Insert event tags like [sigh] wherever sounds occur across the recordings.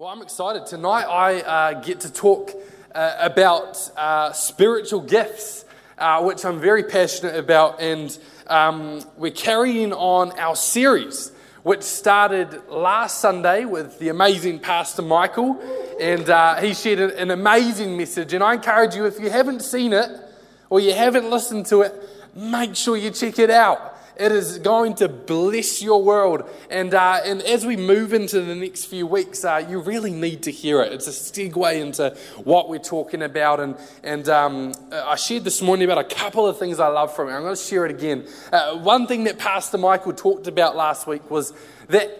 Well, I'm excited. Tonight I uh, get to talk uh, about uh, spiritual gifts, uh, which I'm very passionate about. And um, we're carrying on our series, which started last Sunday with the amazing Pastor Michael. And uh, he shared an amazing message. And I encourage you, if you haven't seen it or you haven't listened to it, make sure you check it out. It is going to bless your world. And, uh, and as we move into the next few weeks, uh, you really need to hear it. It's a segue into what we're talking about. And, and um, I shared this morning about a couple of things I love from it. I'm going to share it again. Uh, one thing that Pastor Michael talked about last week was that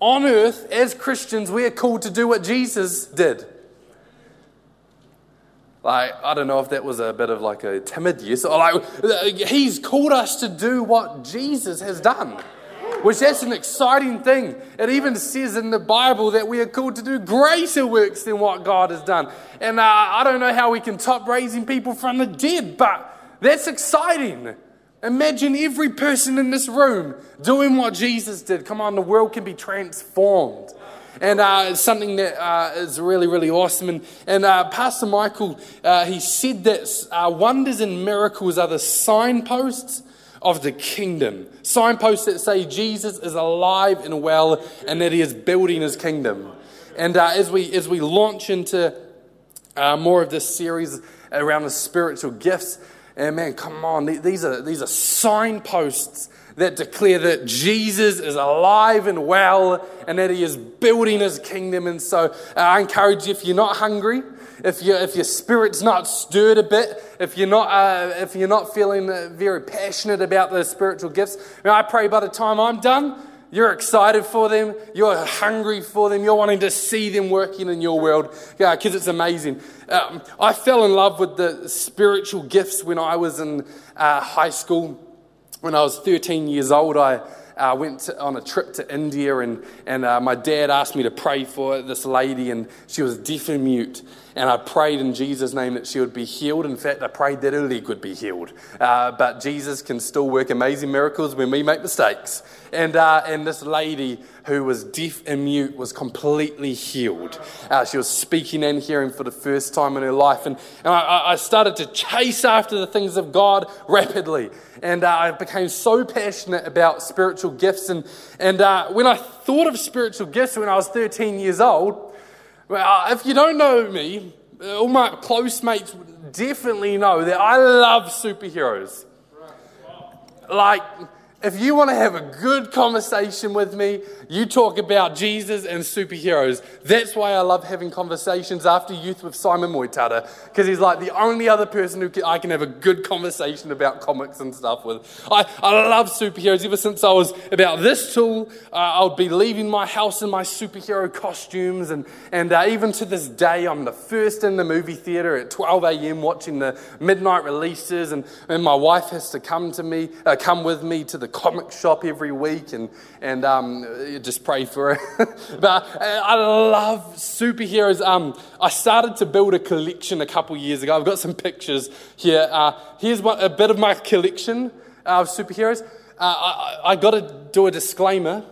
on earth, as Christians, we are called to do what Jesus did. Like, I don't know if that was a bit of like a timid yes. Or like, he's called us to do what Jesus has done, which that's an exciting thing. It even says in the Bible that we are called to do greater works than what God has done. And uh, I don't know how we can top raising people from the dead, but that's exciting. Imagine every person in this room doing what Jesus did. Come on, the world can be transformed. And uh, something that uh, is really, really awesome. And, and uh, Pastor Michael, uh, he said that uh, wonders and miracles are the signposts of the kingdom. Signposts that say Jesus is alive and well and that he is building his kingdom. And uh, as, we, as we launch into more of this series around the spiritual gifts, and man, come on, these are, these are signposts that declare that Jesus is alive and well and that he is building his kingdom. And so uh, I encourage you, if you're not hungry, if, you, if your spirit's not stirred a bit, if you're not, uh, if you're not feeling uh, very passionate about the spiritual gifts, I pray by the time I'm done, you're excited for them. You're hungry for them. You're wanting to see them working in your world because it's amazing. Um, I fell in love with the spiritual gifts when I was in uh, high school. When I was 13 years old, I uh, went to, on a trip to India, and, and uh, my dad asked me to pray for this lady, and she was deaf and mute. And I prayed in Jesus' name that she would be healed. In fact, I prayed that her leg would be healed. Uh, but Jesus can still work amazing miracles when we make mistakes. And, uh, and this lady who was deaf and mute was completely healed. Uh, she was speaking and hearing for the first time in her life. And, and I, I started to chase after the things of God rapidly. And uh, I became so passionate about spiritual gifts. And, and uh, when I thought of spiritual gifts when I was 13 years old, well, if you don't know me, uh, all my close mates would definitely know that I love superheroes. Like, if you want to have a good conversation with me, you talk about Jesus and superheroes. That's why I love having conversations after youth with Simon Moitata, because he's like the only other person who I can have a good conversation about comics and stuff with. I, I love superheroes. Ever since I was about this tall, uh, I would be leaving my house in my superhero costumes. And, and uh, even to this day, I'm the first in the movie theater at 12 a.m. watching the midnight releases. And, and my wife has to come to me, uh, come with me to the comic shop every week. And, and um, just pray for it. [laughs] but uh, I love superheroes. Um, I started to build a collection a couple years ago. I've got some pictures here. Uh, here's a bit of my collection of superheroes. Uh, I, I got to do a disclaimer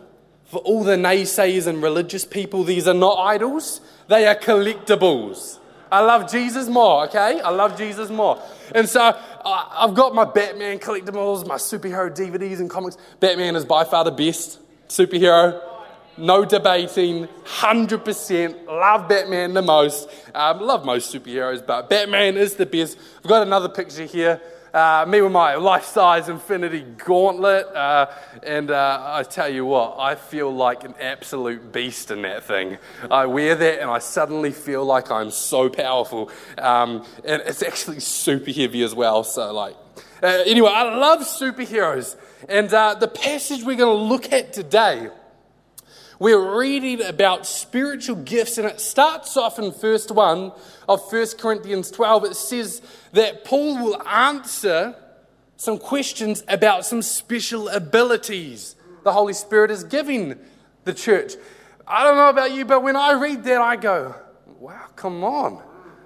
for all the naysayers and religious people. These are not idols, they are collectibles. I love Jesus more, okay? I love Jesus more. And so uh, I've got my Batman collectibles, my superhero DVDs and comics. Batman is by far the best superhero. No debating, 100%. Love Batman the most. Um, love most superheroes, but Batman is the best. I've got another picture here. Uh, me with my life size infinity gauntlet. Uh, and uh, I tell you what, I feel like an absolute beast in that thing. I wear that and I suddenly feel like I'm so powerful. Um, and it's actually super heavy as well. So, like, uh, anyway, I love superheroes. And uh, the passage we're going to look at today, we're reading about spiritual gifts, and it starts off in verse 1 of 1 Corinthians 12. It says that Paul will answer some questions about some special abilities the Holy Spirit is giving the church. I don't know about you, but when I read that, I go, wow, come on.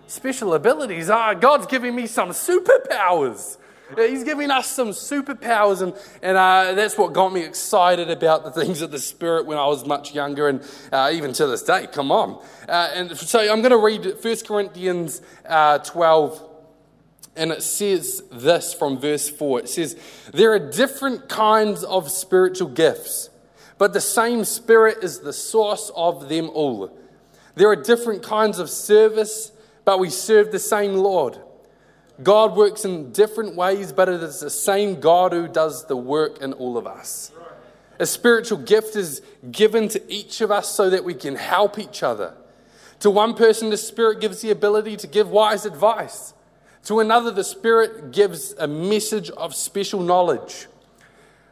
Special abilities. Ah, God's giving me some superpowers. He's giving us some superpowers, and, and uh, that's what got me excited about the things of the Spirit when I was much younger, and uh, even to this day. Come on. Uh, and so I'm going to read 1 Corinthians uh, 12, and it says this from verse 4. It says, There are different kinds of spiritual gifts, but the same Spirit is the source of them all. There are different kinds of service, but we serve the same Lord. God works in different ways, but it is the same God who does the work in all of us. A spiritual gift is given to each of us so that we can help each other. To one person, the Spirit gives the ability to give wise advice. To another, the Spirit gives a message of special knowledge.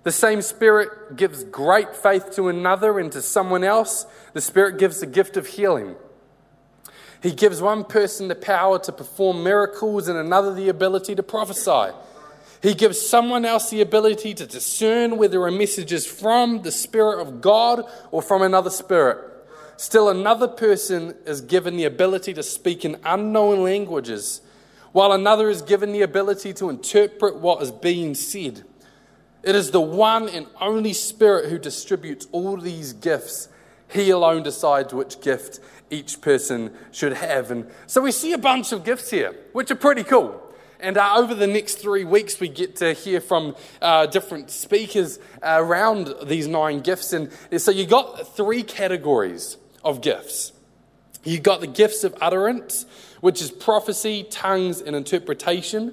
The same Spirit gives great faith to another, and to someone else, the Spirit gives the gift of healing. He gives one person the power to perform miracles and another the ability to prophesy. He gives someone else the ability to discern whether a message is from the Spirit of God or from another spirit. Still, another person is given the ability to speak in unknown languages, while another is given the ability to interpret what is being said. It is the one and only Spirit who distributes all these gifts. He alone decides which gift each person should have. And so we see a bunch of gifts here, which are pretty cool. And uh, over the next three weeks, we get to hear from uh, different speakers around these nine gifts. And so you got three categories of gifts. You got the gifts of utterance, which is prophecy, tongues, and interpretation.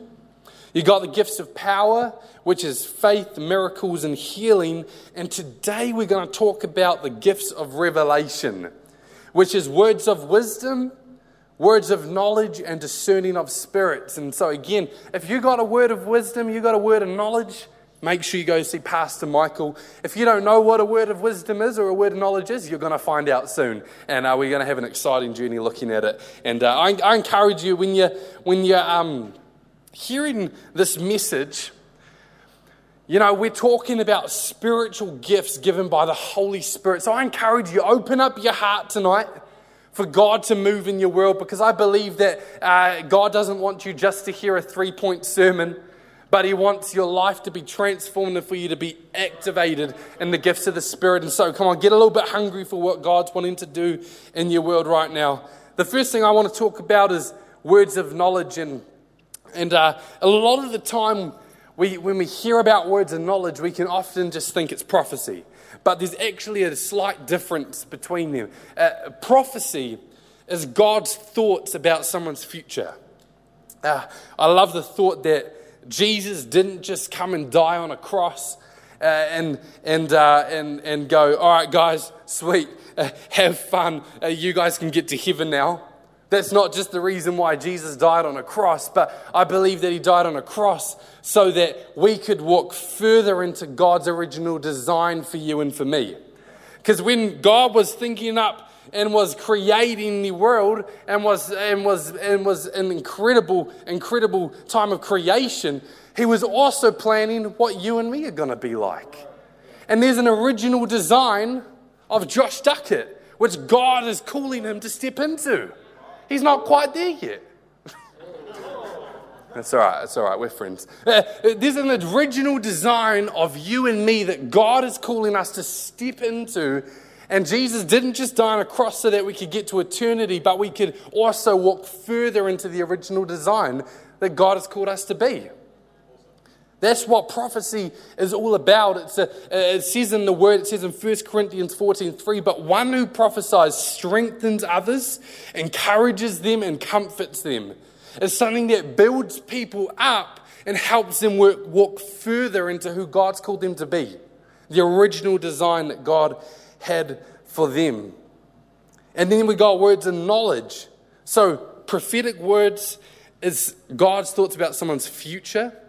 You got the gifts of power, which is faith, miracles, and healing. And today we're going to talk about the gifts of revelation which is words of wisdom, words of knowledge, and discerning of spirits. And so, again, if you got a word of wisdom, you got a word of knowledge, make sure you go see Pastor Michael. If you don't know what a word of wisdom is or a word of knowledge is, you're going to find out soon. And uh, we're going to have an exciting journey looking at it. And uh, I, I, encourage you when you're, when you're um, hearing this message, you know, we're talking about spiritual gifts given by the Holy Spirit. So I encourage you, open up your heart tonight for God to move in your world because I believe that uh, God doesn't want you just to hear a three point sermon, but He wants your life to be transformed and for you to be activated in the gifts of the Spirit. And so, come on, get a little bit hungry for what God's wanting to do in your world right now. The first thing I want to talk about is words of knowledge. And, and uh, a lot of the time, we, when we hear about words of knowledge, we can often just think it's prophecy. But there's actually a slight difference between them. Uh, prophecy is God's thoughts about someone's future. Uh, I love the thought that Jesus didn't just come and die on a cross uh, and, and, uh, and, and go, all right, guys, sweet, [laughs] have fun. Uh, you guys can get to heaven now. That's not just the reason why Jesus died on a cross, but I believe that he died on a cross so that we could walk further into God's original design for you and for me. Because when God was thinking up and was creating the world and was, and was, and was an incredible, incredible time of creation, he was also planning what you and me are going to be like. And there's an original design of Josh Duckett, which God is calling him to step into. He's not quite there yet. [laughs] That's all right. That's all right. We're friends. Uh, there's an original design of you and me that God is calling us to step into. And Jesus didn't just die on a cross so that we could get to eternity, but we could also walk further into the original design that God has called us to be. That's what prophecy is all about. It's a, it says in the word, it says in 1 Corinthians 14 3, but one who prophesies strengthens others, encourages them, and comforts them. It's something that builds people up and helps them work, walk further into who God's called them to be, the original design that God had for them. And then we got words of knowledge. So, prophetic words is God's thoughts about someone's future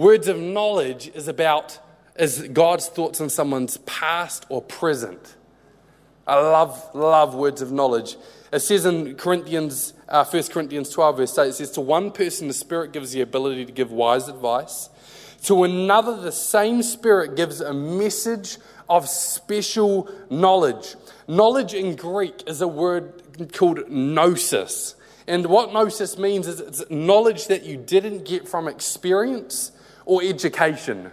Words of knowledge is about is God's thoughts on someone's past or present. I love, love words of knowledge. It says in Corinthians, uh, 1 Corinthians 12, verse 8, it says, To one person the Spirit gives the ability to give wise advice. To another, the same Spirit gives a message of special knowledge. Knowledge in Greek is a word called gnosis. And what gnosis means is it's knowledge that you didn't get from experience, or education.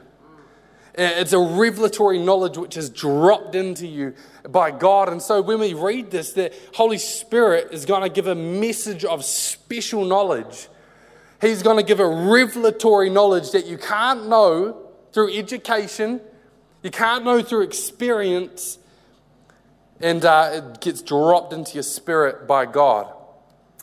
It's a revelatory knowledge which is dropped into you by God. And so when we read this, the Holy Spirit is going to give a message of special knowledge. He's going to give a revelatory knowledge that you can't know through education, you can't know through experience, and uh, it gets dropped into your spirit by God.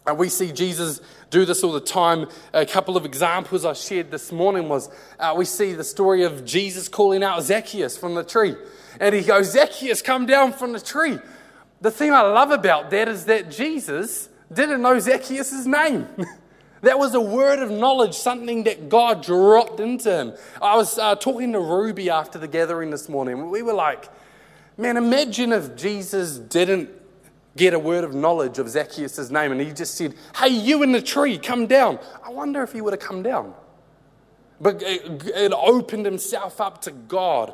And we see Jesus do this all the time. A couple of examples I shared this morning was uh, we see the story of Jesus calling out Zacchaeus from the tree. And he goes, Zacchaeus, come down from the tree. The thing I love about that is that Jesus didn't know Zacchaeus' name. [laughs] that was a word of knowledge, something that God dropped into him. I was uh, talking to Ruby after the gathering this morning. We were like, man, imagine if Jesus didn't get a word of knowledge of Zacchaeus' name and he just said, Hey, you in the tree, come down. I wonder if he would have come down. But it, it opened himself up to God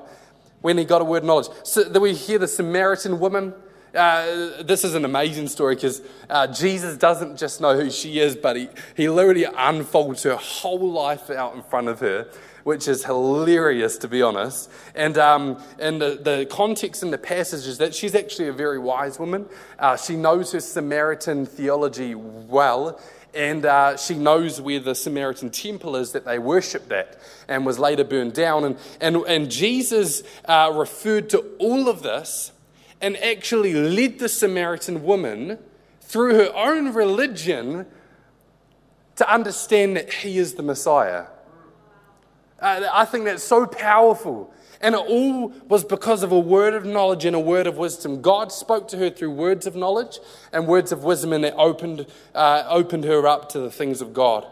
when he got a word of knowledge. So we hear the Samaritan woman. Uh, this is an amazing story because uh, Jesus doesn't just know who she is, but he, he literally unfolds her whole life out in front of her which is hilarious, to be honest. And, um, and the, the context in the passage is that she's actually a very wise woman. Uh, she knows her Samaritan theology well. And uh, she knows where the Samaritan temple is that they worshipped at and was later burned down. And, and, and Jesus uh, referred to all of this and actually led the Samaritan woman through her own religion to understand that he is the Messiah. Uh, I think that's so powerful. And it all was because of a word of knowledge and a word of wisdom. God spoke to her through words of knowledge and words of wisdom, and it opened, uh, opened her up to the things of God.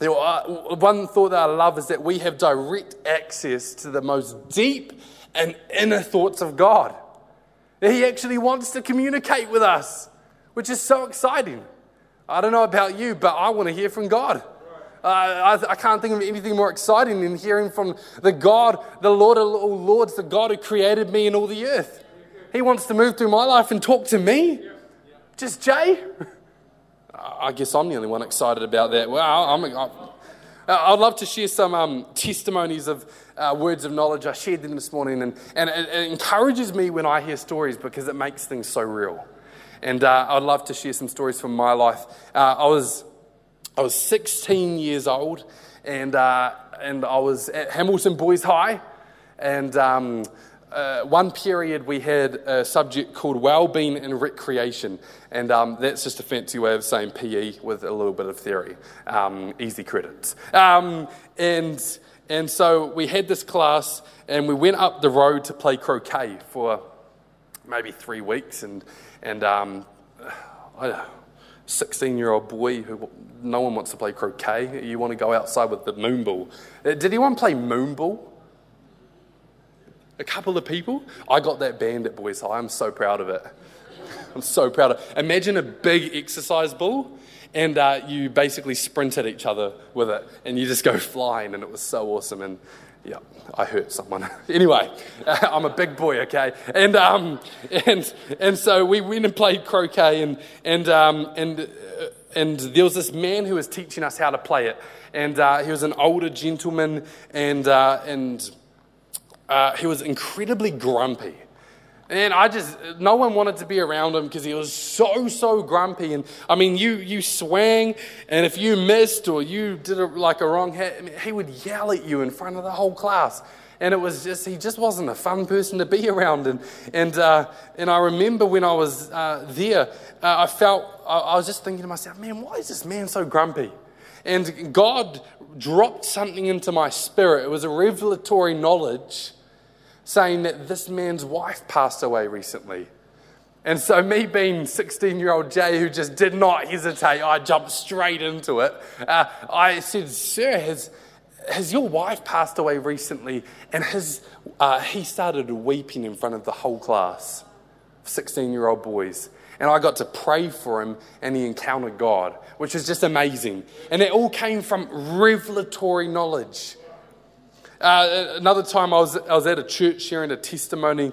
Uh, one thought that I love is that we have direct access to the most deep and inner thoughts of God. That He actually wants to communicate with us, which is so exciting. I don't know about you, but I want to hear from God. Uh, I, I, can't think of anything more exciting than hearing from the God, the Lord of all Lords, the God who created me and all the earth. He wants to move through my life and talk to me. Just Jay? I guess I'm the only one excited about that. Well, I'm, I, I'd love to share some um, testimonies of uh, words of knowledge. I shared them this morning, and, and it, it, encourages me when I hear stories because it makes things so real. And uh, I'd love to share some stories from my life. Uh, I was I was 16 years old, and, uh, and I was at Hamilton Boys High. And um, uh, one period we had a subject called Wellbeing and Recreation. And um, that's just a fancy way of saying PE with a little bit of theory. Um, easy credits. Um, and, and so we had this class, and we went up the road to play croquet for maybe three weeks. And, and um, I, 16 year old boy who no one wants to play croquet. You want to go outside with the moon ball. Uh, did anyone play moon ball? A couple of people? I got that band at Boys High. I'm so proud of it. [laughs] I'm so proud of it. Imagine a big exercise ball and uh, you basically sprint at each other with it and you just go flying and it was so awesome and yeah, I hurt someone. [laughs] anyway, [laughs] I'm a big boy, okay? And, um, and, and so we went and played croquet, and, and, um, and, uh, and there was this man who was teaching us how to play it. And uh, he was an older gentleman, and, uh, and uh, he was incredibly grumpy. And I just, no one wanted to be around him because he was so, so grumpy. And I mean, you, you swang, and if you missed or you did a, like a wrong hit, I mean, he would yell at you in front of the whole class. And it was just, he just wasn't a fun person to be [laughs] around. And, and, uh, and I remember when I was uh, there, uh, I felt, I, I was just thinking to myself, man, why is this man so grumpy? And God dropped something into my spirit. It was a revelatory knowledge saying that this man's wife passed away recently. And so, me being 16 year old Jay, who just did not hesitate, I jumped straight into it. Uh, I said, Sir, has, has your wife passed away recently? And his, uh, he started weeping in front of the whole class, 16 year old boys. And I got to pray for him, and he encountered God, which was just amazing. And it all came from revelatory knowledge. Uh, another time I was, I was at a church sharing a testimony,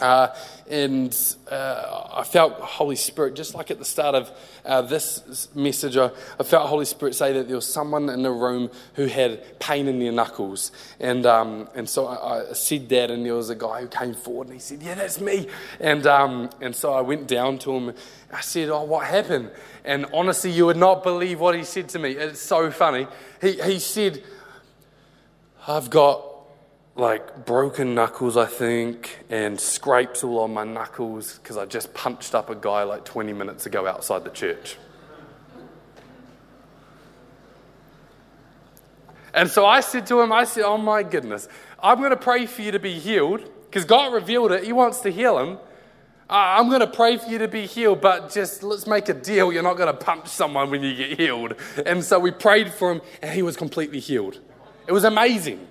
Uh, and uh, I felt Holy Spirit, just like at the start of uh, this message, I, I, felt Holy Spirit say that there was someone in the room who had pain in their knuckles. And, um, and so I, I, said that, and there was a guy who came forward and he said, Yeah, that's me. And, um, and so I went down to him. I said, Oh, what happened? And honestly, you would not believe what he said to me. It's so funny. He, he said, I've got like broken knuckles, I think, and scrapes all on my knuckles because I just punched up a guy like 20 minutes ago outside the church. And so I said to him, I said, Oh my goodness, I'm going to pray for you to be healed because God revealed it. He wants to heal him. I'm going to pray for you to be healed, but just let's make a deal. You're not going to punch someone when you get healed. And so we prayed for him, and he was completely healed. It was amazing.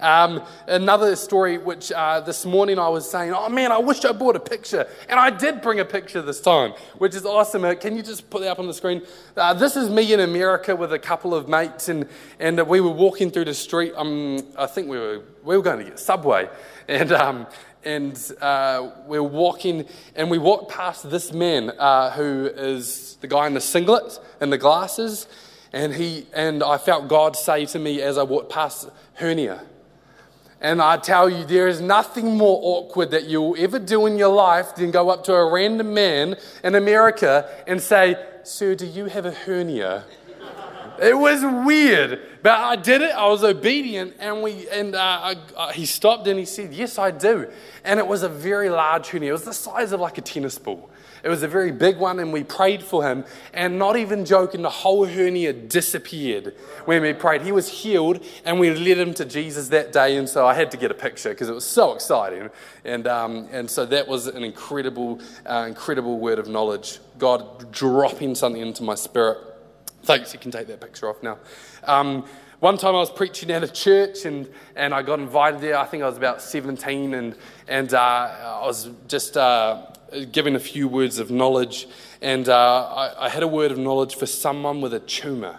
Um, another story, which uh, this morning I was saying, oh man, I wish I brought a picture. And I did bring a picture this time, which is awesome. Uh, can you just put that up on the screen? Uh, this is me in America with a couple of mates, and, and we were walking through the street. Um, I think we were, we were going to get Subway. [laughs] And, um, and uh, we we're walking, and we walked past this man uh, who is the guy in the singlet and the glasses. And, he, and I felt God say to me as I walked past, hernia. And I tell you, there is nothing more awkward that you'll ever do in your life than go up to a random man in America and say, Sir, do you have a hernia? It was weird, but I did it. I was obedient, and we and uh, I, uh, he stopped and he said, "Yes, I do." And it was a very large hernia. It was the size of like a tennis ball. It was a very big one, and we prayed for him. And not even joking, the whole hernia disappeared when we prayed. He was healed, and we led him to Jesus that day. And so I had to get a picture because it was so exciting. And, um, and so that was an incredible, uh, incredible word of knowledge. God dropping something into my spirit. Thanks, you can take that picture off now. Um, one time I was preaching at a church and, and I got invited there. I think I was about 17 and, and uh, I was just uh, giving a few words of knowledge, and uh, I, I, had a word of knowledge for someone with a tumor.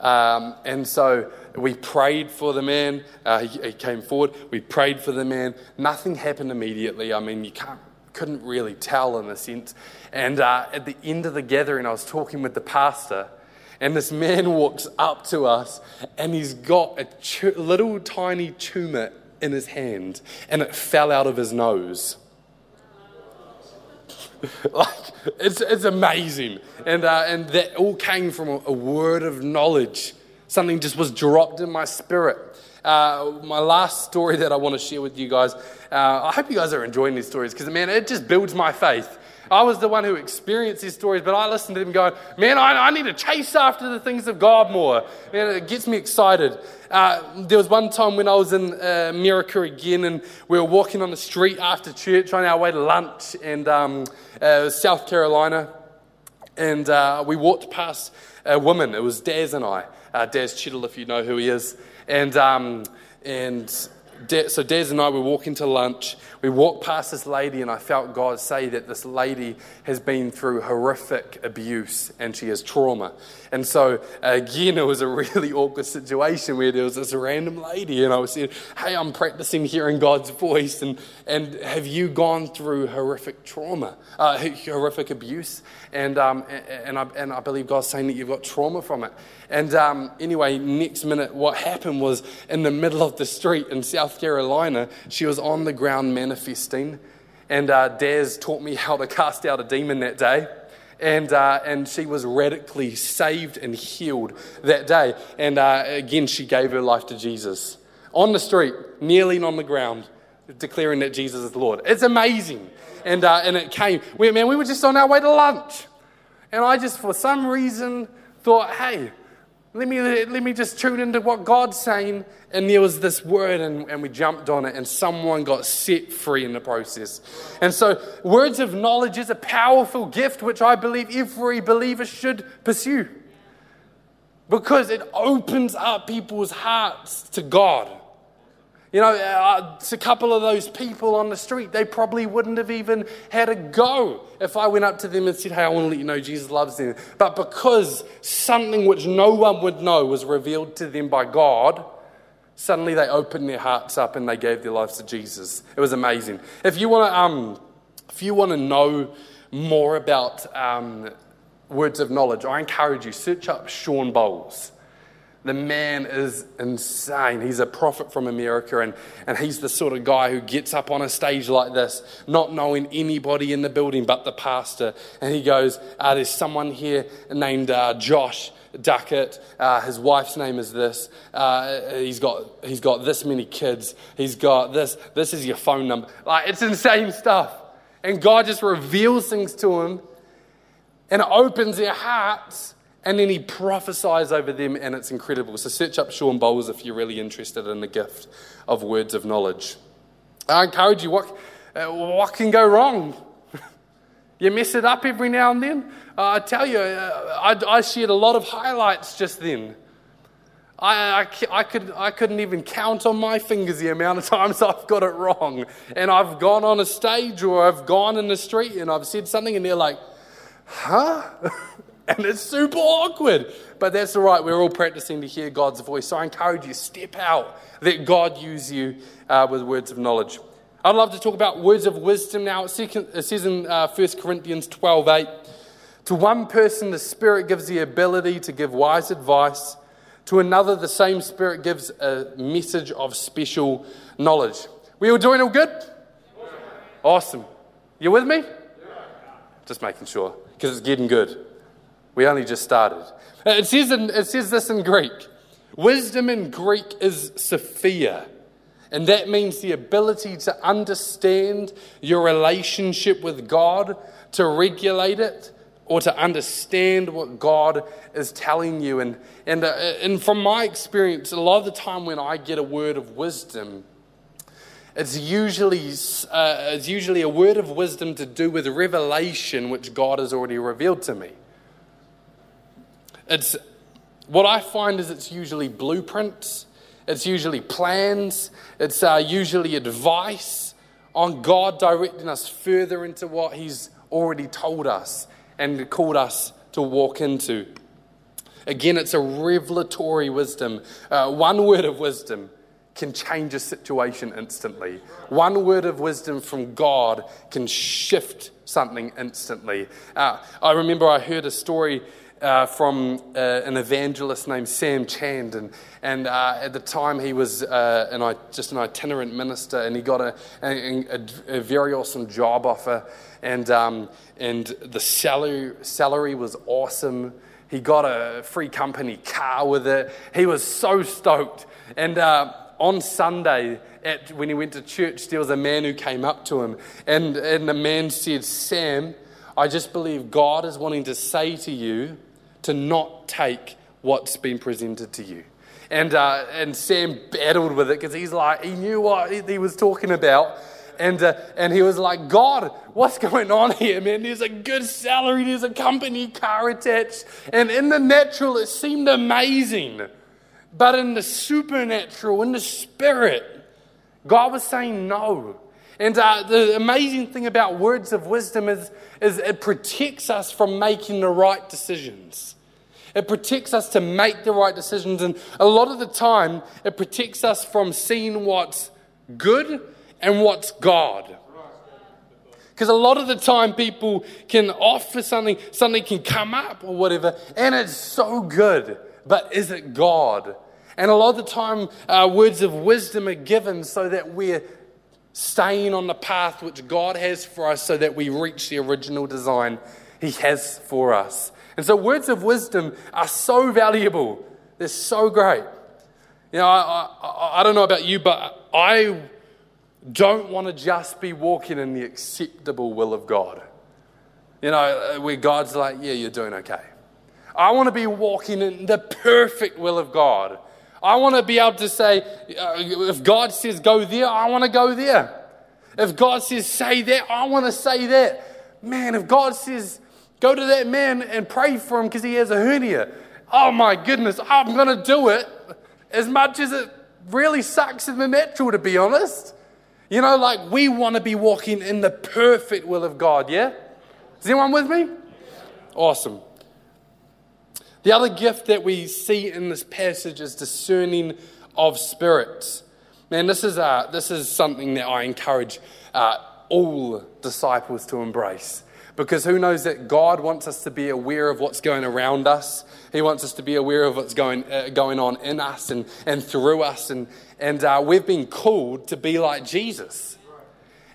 Um, and so we prayed for the man. Uh, he, he, came forward. We prayed for the man. Nothing happened immediately. I mean, you couldn't really tell in a sense. And uh, at the end of the gathering, I was talking with the pastor, and this man [laughs] walks up to us, and he's got a little tiny tumor in his hand, and it fell out of his nose. [laughs] like, it's, it's amazing. And, uh, and that all came from a, a, word of knowledge. Something just was dropped in my spirit. Uh, my last story that I want to share with you guys, uh, I hope you guys are enjoying these stories because, man, it just builds my faith. I was the one who experienced these stories, but I listened to them going, man, I, I need to chase after the things of God more. Man, it gets me excited. Uh, there was one time when I was in uh, America again, and we were walking on the street after church on our way to lunch, and um, uh, South Carolina, and uh, we walked past a woman. It was Daz and I, uh, Daz Chittle, if you know who he is, and um, and so Des and I were walking to lunch. We walked past this lady, and I felt God say that this lady has been through horrific abuse and she has trauma. And so, again, it was a really [laughs] awkward situation where there was this random lady, and I was saying, Hey, I'm practicing hearing God's voice, and, and have you gone through horrific trauma, uh, horrific abuse? And, um, and, I, and I believe God's saying that you've got trauma from it. And um, anyway, next minute, what happened was in the middle of the street in South Carolina, she was on the ground manifesting. And uh, Daz taught me how to cast out a demon that day. And, uh, and she was radically saved and healed that day. And uh, again, she gave her life to Jesus on the street, kneeling on the ground, declaring that Jesus is Lord. It's amazing. And, uh, and it came. We, man, we were just on our way to lunch. And I just, for some reason, thought, hey, let me, let me just tune into what God's saying. And there was this word, and, and we jumped on it, and someone got set free in the process. And so, words of knowledge is a powerful gift which I believe every believer should pursue because it opens up people's hearts to God. You know, uh, it's a couple of those people on the street, they probably wouldn't have even had a go if I went up to them and said, Hey, I want to let you know Jesus loves them. But because something which no one would know was revealed to them by God, Suddenly they opened their hearts up and they gave their lives to Jesus. It was amazing. If you want to, um, if you want to know more about um, words of knowledge, I encourage you search up Shawn Bolz. The man is insane. He's a prophet from America, and, and he's the sort of guy who gets up on a stage like this, not knowing anybody in the building but the pastor. And he goes, uh, There's someone here named uh, Josh Duckett. Uh, his wife's name is this. Uh, he's, got, he's got this many kids. He's got this. This is your phone number. Like, it's insane stuff. And God just reveals things to him and opens their hearts and then he prophesies over them, and it's incredible. So search up Shawn Bolz if you're really interested in the gift of words of knowledge. I encourage you, what, uh, what can go wrong? [laughs] you mess it up every now and then. Uh, I tell you, uh, I, I, shared a lot of highlights just then. I, I, I, could, I couldn't even count on my fingers the amount of [laughs] times I've got it wrong. And I've gone on a stage or I've gone in the street and I've said something, and they're like, huh? [laughs] [laughs] and it's super awkward. But that's all right. We're all practicing to hear God's voice. So I encourage you, step out. Let God use you uh, with words of knowledge. I'd love to talk about words of wisdom now. It says in uh, 1 Corinthians 12 8, to one person, the Spirit gives the ability to give wise advice. To another, the same Spirit gives a message of special knowledge. We all doing all good? Awesome. You with me? Just making sure, because it's getting good. We only just started. It says, in, it says this in Greek wisdom in Greek is Sophia. And that means the ability to understand your relationship with God, to regulate it, or to understand what God is telling you. And, and, uh, and from my experience, a lot of the time when I get a word of wisdom, it's usually, uh, it's usually a word of wisdom to do with revelation which God has already revealed to me. It's what I find is it's usually blueprints, it's usually plans, it's uh, usually advice on God directing us further into what He's already told us and called us to walk into. Again, it's a revelatory wisdom. Uh, one word of wisdom can change a situation instantly. One word of wisdom from God can shift something instantly. Uh, I remember I heard a story uh, from uh, an evangelist named Sam Chand. And, and uh, at the time, he was uh, an, just an itinerant minister, and he got a, a, a very awesome job offer. And, um, and the salary, salary was awesome. He got a free company car with it. He was so stoked. And uh, on Sunday, at, when he went to church, there was a man who came up to him. And, and the man said, Sam, I just believe God is wanting to say to you to not take what's been presented to you. And, uh, and Sam battled with it because he's like, he knew what he was talking about. And, uh, and he was like, God, what's [laughs] going on here, man? There's a good salary, there's a company car attached. And in the natural, it seemed amazing. But in the supernatural, in the spirit, God was saying no. And uh, the amazing thing about words of wisdom is, is it protects us from making the right decisions. It protects us to make the right decisions. And a lot of the time, it protects us from seeing what's good and what's God. Because a lot of the time, people can offer something, something can come up or whatever, and it's so good. But is it God? And a lot of the time, uh, words of wisdom are given so that we're staying on the path which God has for us so that we reach the original design He has for us. And so, words of wisdom are so valuable. They're so great. You know, I, I, I don't know about you, but I don't want to just be walking in the acceptable will of God. You know, where God's like, yeah, you're doing okay. I want to be walking in the perfect will of God. I want to be able to say, uh, if God says go there, I want to go there. If God says say that, I want to say that. Man, if God says go to that man and pray for him because he has a hernia, oh my goodness, I'm going to do it as much as it really sucks in the natural, to be honest. You know, like we want to be walking in the perfect will of God, yeah? Is anyone with me? Awesome. The other gift that we see in this passage is discerning of spirits. Man, this is, uh, this is something that I encourage uh, all disciples to embrace. Because who knows that God wants us to be aware of what's going around us. He wants us to be aware of what's going, uh, going on in us and, and through us. And, and uh, we've been called to be like Jesus.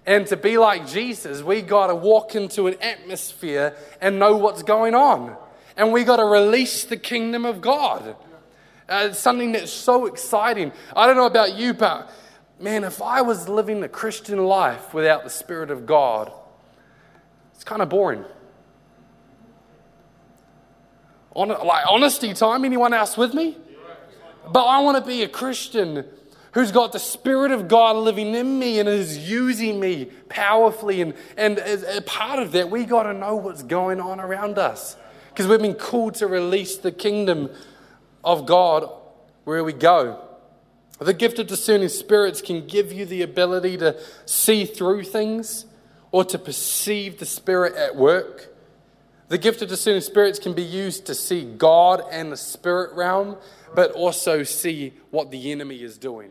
And to be like Jesus, we got to walk into an atmosphere and know what's going on. And we got to release the kingdom of God. Uh, it's something that's so exciting. I don't know about you, but man, if I was living the Christian life without the Spirit of God, it's kind of boring. On, like honesty time, anyone else with me? But I want to be a Christian who's got the Spirit of God living in me and is using me powerfully. And, and as a part of that, we got to know what's going on around us because we've been called to release the kingdom of God where we go. The gift of discerning spirits can give you the ability to see through things or to perceive the Spirit at work. The gift of discerning spirits can be used to see God and the spirit realm, but also see what the enemy is doing.